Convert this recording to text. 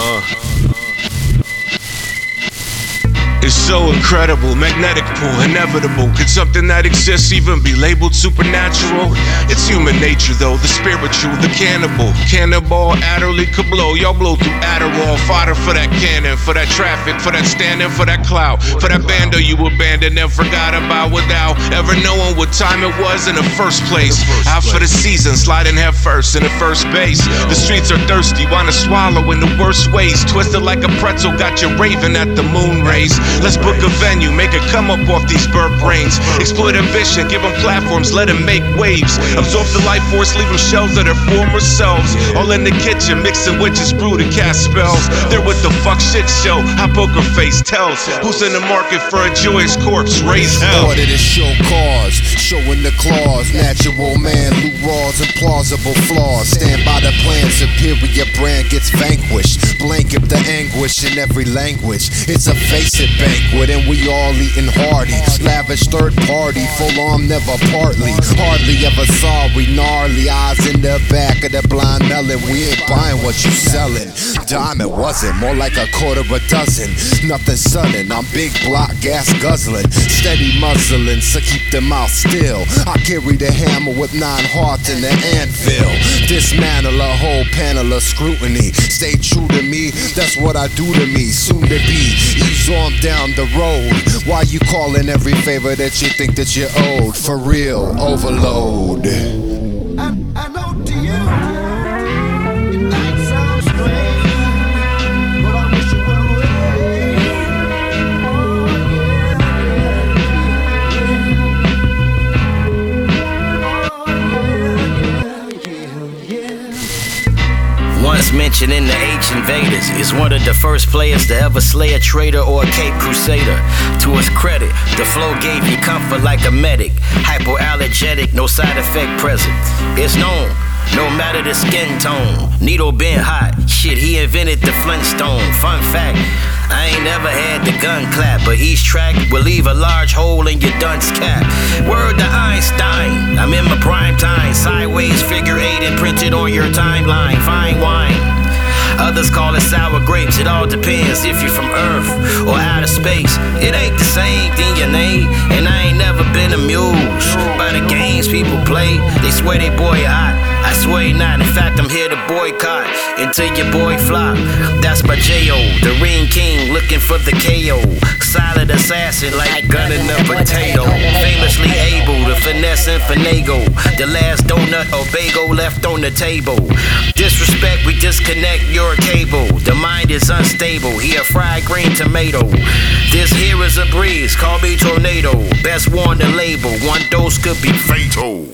Uh. It's so incredible, magnetic pull, inevitable. Could something that exists even be labeled supernatural? It's human nature though, the spiritual, the cannibal. Cannonball, Adderley, Kablow, y'all blow through Adderall. Fodder for that cannon, for that traffic, for that standing, for that clout. For that bando you abandoned and forgot about without ever knowing what time it was in the first place. Out for the season, sliding head first in the first base. The streets are thirsty, wanna swallow in the worst ways. Twisted like a pretzel, got you raving at the moon rays. Let's book a venue, make it come up off these burp brains. Exploit ambition, give them platforms, let them make waves. Absorb the life force, leave them shells of their former selves. All in the kitchen, mixing witches brew to cast spells. They're with the fuck shit show. How poker face tells who's in the market for a Jewish corpse. Raise hell. Order to show cause, showing the claws. Natural man, loot raws and plausible flaws. Stand by the plan, superior brand gets vanquished. Blanket the anguish in every language. It's a face it banquet, and we all eating hearty. Lavish third party, full on, never partly. Hardly ever sorry, gnarly eyes in the back of the blind melon. We ain't buying what you selling. Diamond wasn't, more like a quarter of a dozen. Nothing sudden, I'm big block gas guzzling. Steady muzzling, so keep the mouth still. I carry the hammer with nine hearts in the anvil. Dismantle a whole panel of scrutiny. Stay true to me, that's what I do to me. Soon to be, ease on down the road. Why you calling every favor that you think that you're owed? For real, overload. Once mentioned in the H Invaders, is one of the first players to ever slay a traitor or a Cape Crusader. To his credit, the flow gave you comfort like a medic. Hypoallergenic, no side effect present. It's known. No matter the skin tone, needle been hot. Shit, he invented the Flintstone. Fun fact, I ain't never had the gun clap, but each track will leave a large hole in your dunce cap. Word to Einstein, I'm in my prime time. Sideways figure eight imprinted on your timeline. Fine wine. Others call it sour grapes. It all depends if you're from Earth or outer space. It ain't the same thing you name, and I ain't never been amused by the games people play. They swear they boy hot. I swear not. In fact, I'm here to boycott until your boy flop. That's my J.O. The ring king looking for the KO. Assassin like gunning a potato. Famously able to finesse and finagle. The last donut or bagel left on the table. Disrespect, we disconnect your cable. The mind is unstable. He a fried green tomato. This here is a breeze. Call me tornado. Best warn the label. One dose could be fatal.